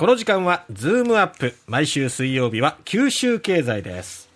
この時間はズームアップ。毎週水曜日は九州経済です。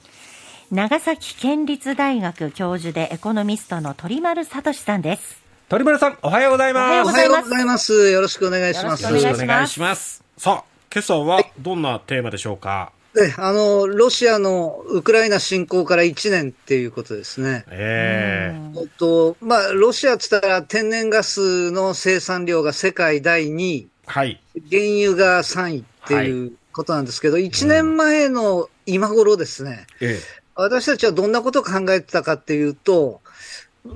長崎県立大学教授でエコノミストの鳥丸聡さんです。鳥丸さんおはようございます。おはようございます。よろしくお願いします。よろしくお願いします。さあ今朝はどんなテーマでしょうか、えあの、ロシアのウクライナ侵攻から1年っていうことですね。ええ。えっと、まあ、ロシアって言ったら天然ガスの生産量が世界第2位。はい。原油が3位っていうことなんですけど、はい、1年前の今頃ですね、ええ、私たちはどんなことを考えてたかっていうと、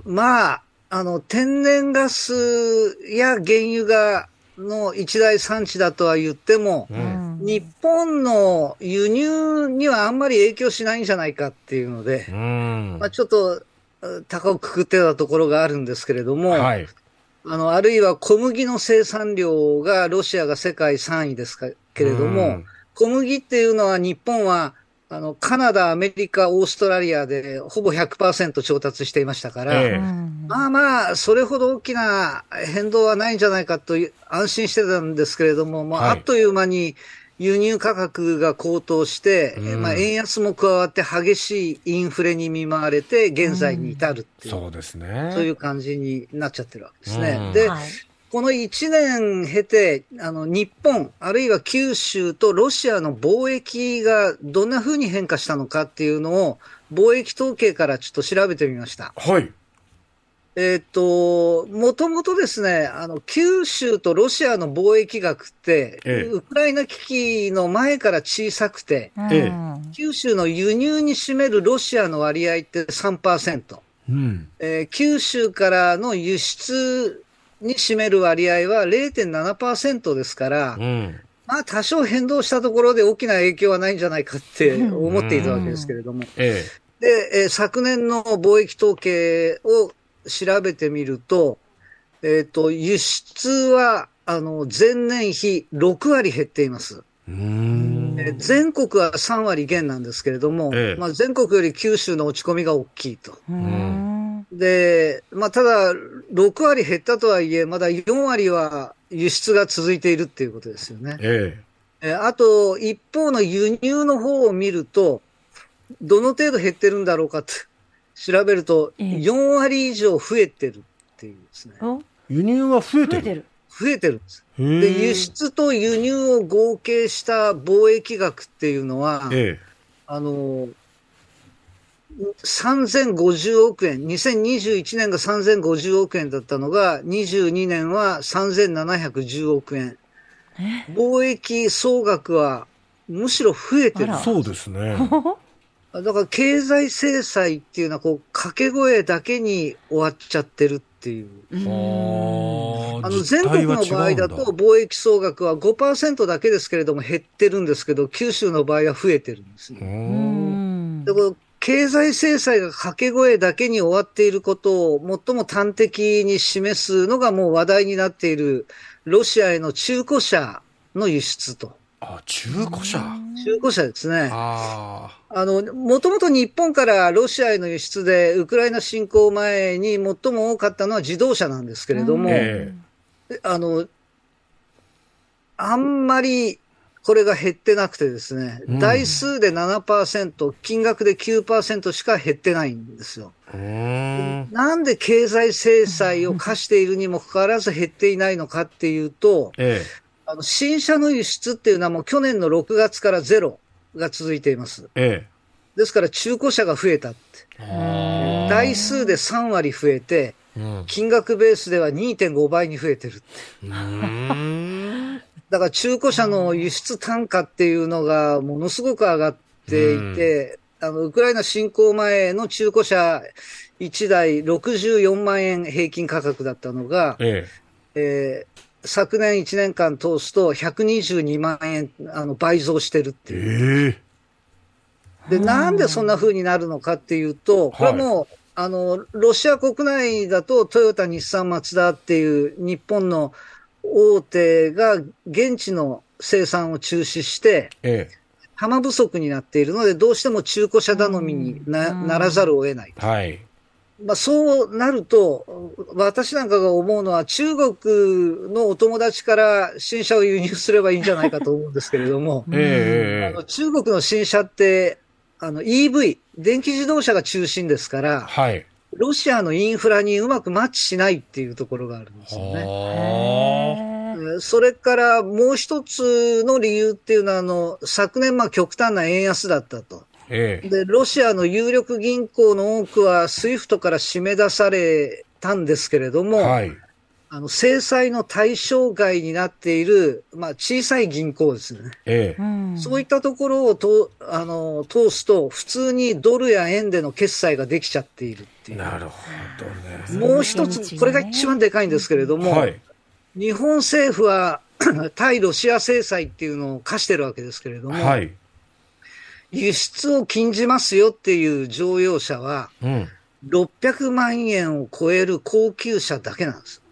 まあ、あの、天然ガスや原油がの一大産地だとは言っても、うん、日本の輸入にはあんまり影響しないんじゃないかっていうので、うん、まあ、ちょっと高をくくってたところがあるんですけれども、はい、あの、あるいは小麦の生産量がロシアが世界3位ですけれども、うん、小麦っていうのは日本はあの、カナダ、アメリカ、オーストラリアでほぼ100%調達していましたから、ええ、まあまあ、それほど大きな変動はないんじゃないかと安心してたんですけれども、まあ、あっという間に輸入価格が高騰して、うん、まあ、円安も加わって激しいインフレに見舞われて、現在に至るっていう、うん、そうですね。そういう感じになっちゃってるわけですね。うん、で、はいこの1年経て、あの、日本、あるいは九州とロシアの貿易がどんな風に変化したのかっていうのを、貿易統計からちょっと調べてみました。はい。えっ、と、もともとですね、あの、九州とロシアの貿易額って、ええウクライナ危機の前から小さくて、え九州の輸入に占めるロシアの割合って3%。うん。えー九州からの輸出に占める割合は0.7%ですから、うん。まあ多少変動したところで大きな影響はないんじゃないかって思っていたわけですけれども。えで、えー昨年の貿易統計を調べてみると、えっ、と、輸出は、あの、前年比6割減っています。え。うん。えー全国は3割減なんですけれども、ええまあ、全国より九州の落ち込みが大きいと。うんで、まあ、ただ、6割減ったとはいえ、まだ4割は輸出が続いているっていうことですよね。ええあと、一方の輸入の方を見ると、どの程度減ってるんだろうかって調べると、ええ4割以上増えてるっていうですね。輸入は増えてる？増えてる。増えてるんです。で、輸出と輸入を合計した貿易額っていうのは、えあの、3050億円、2021年が3050億円だったのが、22年は3710億円。え？貿易総額はむしろ増えてる。そうですね。だから経済制裁っていうのはこう掛け声だけに終わっちゃってるっていう。はあの全国の場合だと貿易総額は5%だけですけれども減ってるんですけど、九州の場合は増えてるんですね。う。うんんでこの経済制裁が掛け声だけに終わっていることを最も端的に示すのがもう話題になっているロシアへの中古車の輸出と。あ、中古車？中古車ですね。ああの、もともと日本からロシアへの輸出で、ウクライナ侵攻前に最も多かったのは自動車なんですけれども、えあの、あんまりこれが減ってなくてですね、うん。台数で7%、金額で9%しか減ってないんですよ。なんで経済制裁を課しているにもかかわらず減っていないのかっていうと、えあの新車の輸出っていうのはもう去年の6月からゼロが続いています。え。えですから中古車が増えたって。台数で3割増えて、ーうん。金額ベースでは2.5倍に増えてるって。うん。だから中古車の輸出単価っていうのがものすごく上がっていて、あの、ウクライナ侵攻前の中古車1台64万円平均価格だったのが、ええー昨年1年間通すと122万円、あの、倍増してるってえ。いう。ええ。で、なんでそんな風になるのかっていうと、これはもう、あの、ロシア国内だとトヨタ、日産、マツダっていう日本の大手が現地の生産を中止して、え玉不足になっているので、どうしても中古車頼みになうんならざるを得ない。え。はい。まあ、そうなると、私なんかが思うのは、中国のお友達から新車を輸入すればいいんじゃないかと思うんですけれども、ええあの中国の新車って、あの EV、電気自動車が中心ですから、はい。ロシアのインフラにうまくマッチしないっていうところがあるんですよね。それからもう一つの理由っていうのは、あの、昨年、まあ極端な円安だったと。あ。ええで、ロシアの有力銀行の多くは、スイフトから締め出されたんですけれども、はい。あの制裁の対象外になっている、まあ、小さい銀行ですね。ええうんそういったところをとあの通すと、普通にドルや円での決済ができちゃっているっていう。なるほどね。もう一つ、これが一番でかいんですけれども、はい。日本政府は 対ロシア制裁っていうのを課してるわけですけれども、はい。輸出を禁じますよっていう乗用車は、うん。600万円を超える高級車だけなんです。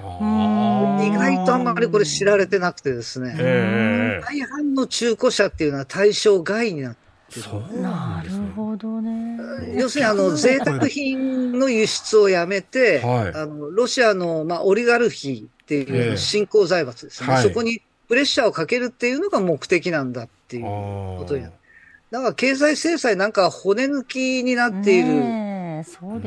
あ意外とあんまりこれ知られてなくてですね、ええ大半の中古車っていうのは対象外になってる。そうななんるですね。ほどね。要するにあの贅沢品の輸出をやめて、はいあのロシアの、まあ、オリガルヒっていええう新興財閥ですね、はいそこにプレッシャーをかけるっていうのが目的なんだっていうことになる。だから経済制裁なんかは骨抜きになっている。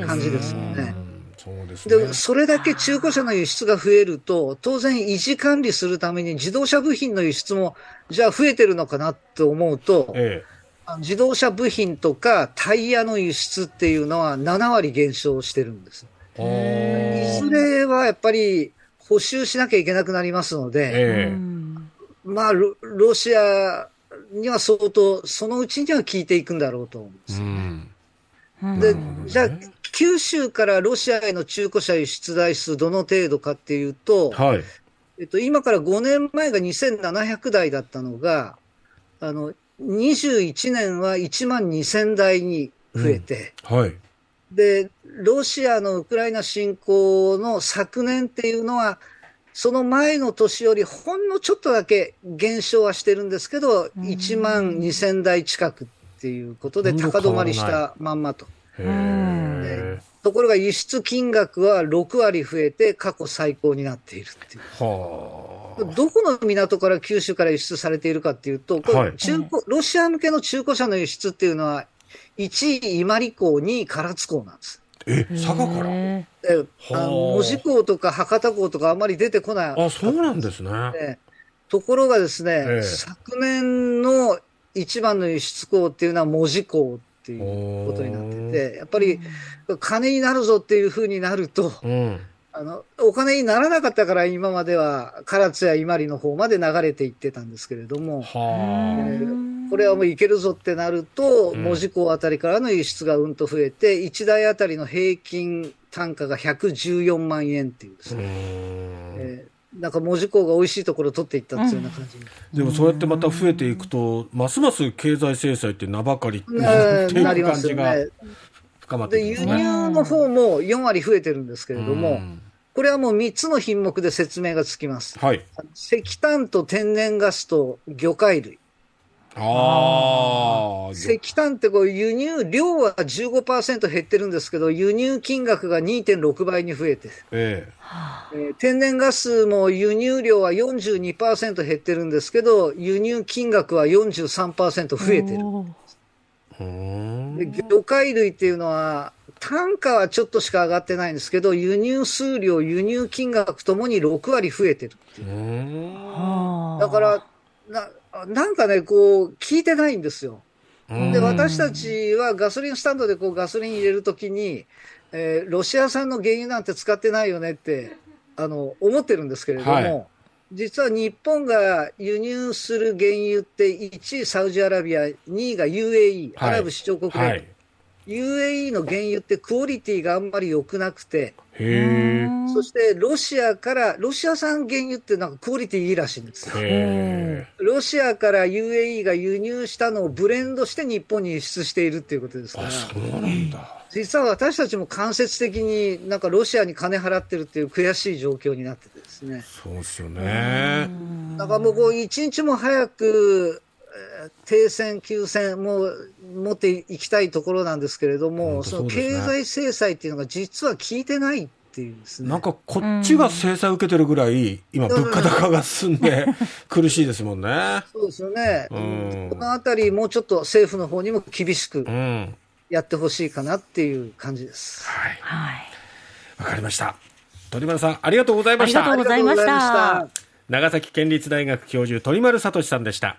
感じですよねうんそうですね。で、それだけ中古車の輸出が増えると、当然維持管理するために自動車部品の輸出も、じゃあ増えてるのかなって思うと、えあの自動車部品とかタイヤの輸出っていうのは7割減少してるんです。え。いずれはやっぱり補修しなきゃいけなくなりますので、えまあロ、ロシアには相当、そのうちには効いていくんだろうと思うんです。うん。うんでうん、じゃあ、九州からロシアへの中古車輸出台数どの程度かっていうと、はい。えっと、今から5年前が2700台だったのが、あの、21年は1万2000台に増えて、はい。で、ロシアのウクライナ侵攻の昨年っていうのは、その前の年よりほんのちょっとだけ減少はしてるんですけど、うん1万2000台近くっていうことで高止まりしたまんまと。ところが輸出金額は6割増えて過去最高になっているっていう。はあ。どこの港から九州から輸出されているかっていうと、こはいれ中古、ロシア向けの中古車の輸出っていうのは、1位今里港、2位唐津港なんです。え、佐賀から？へであはあ。の門司港とか博多港とかあんまり出てこない。あ、そうなんですね。でところがですね、ええ。昨年の一番の輸出港っていうのは門司港っていうことになってて、やっぱり金になるぞっていうふうになると、うん。あの、お金にならなかったから今までは唐津や伊万里の方まで流れていってたんですけれども、はえこれはもういけるぞってなると、うん門司港あたりからの輸出がうんと増えて、1台あたりの平均単価が114万円っていうですね、ん。えーなんか門司港が美味しいところを取っていったっていうような感じに、でもそうやってまた増えていくと、ますます経済制裁って名ばかりっていう 感じがね。深まってで、輸。入の方も4割増えてるんですけれども、うんこれはもう3つの品目で説明がつきます。はい。石炭と天然ガスと魚介類。ああ。石炭ってこう輸入量は15%減ってるんですけど、輸入金額が2.6倍に増えて、ええ。ー天然ガスも輸入量は42%減ってるんですけど、輸入金額は43%増えてる。魚介類っていうのは、単価はちょっとしか上がってないんですけど、輸入数量、輸入金額ともに6割増えてるってだから、ななんかね、こう、聞いてないんですよ。うんで、私たちはガソリンスタンドでこうガソリン入れるときに、えーロシア産の原油なんて使ってないよねって、あの、思ってるんですけれども、はい実は日本が輸入する原油って1位サウジアラビア、2位が UAE、はいアラブ首長国連邦、はい。UAE の原油ってクオリティがあんまり良くなくて、へえ。そしてロシアから、ロシア産原油ってなんかクオリティいいらしいんですよ。へロシアから UAE が輸入したのをブレンドして日本に輸出しているっていうことですえ。からあ、、そうなんだ。実は私たちも間接的になんかロシアに金払ってるっていう悔しい状況になっててですね。そうですよね。だからもうこう一日も早く、えー停戦、休戦も持っていきたいところなんですけれど本も、当その経済制裁っていうのが実は効いてないっていうですね。なんかこっちが制裁を受けてるぐらい、今、物価高が進んで 苦しいですもんね。そうですよね。うんこのあたり、もうちょっと政府の方にも厳しくうん。やってほしいかなっていう感じです。はい。はい。わかりました。鳥丸さん、ありがとうございましたありがとう。ございましたありがとうございました長崎県立大学教授、鳥丸聡さんでした。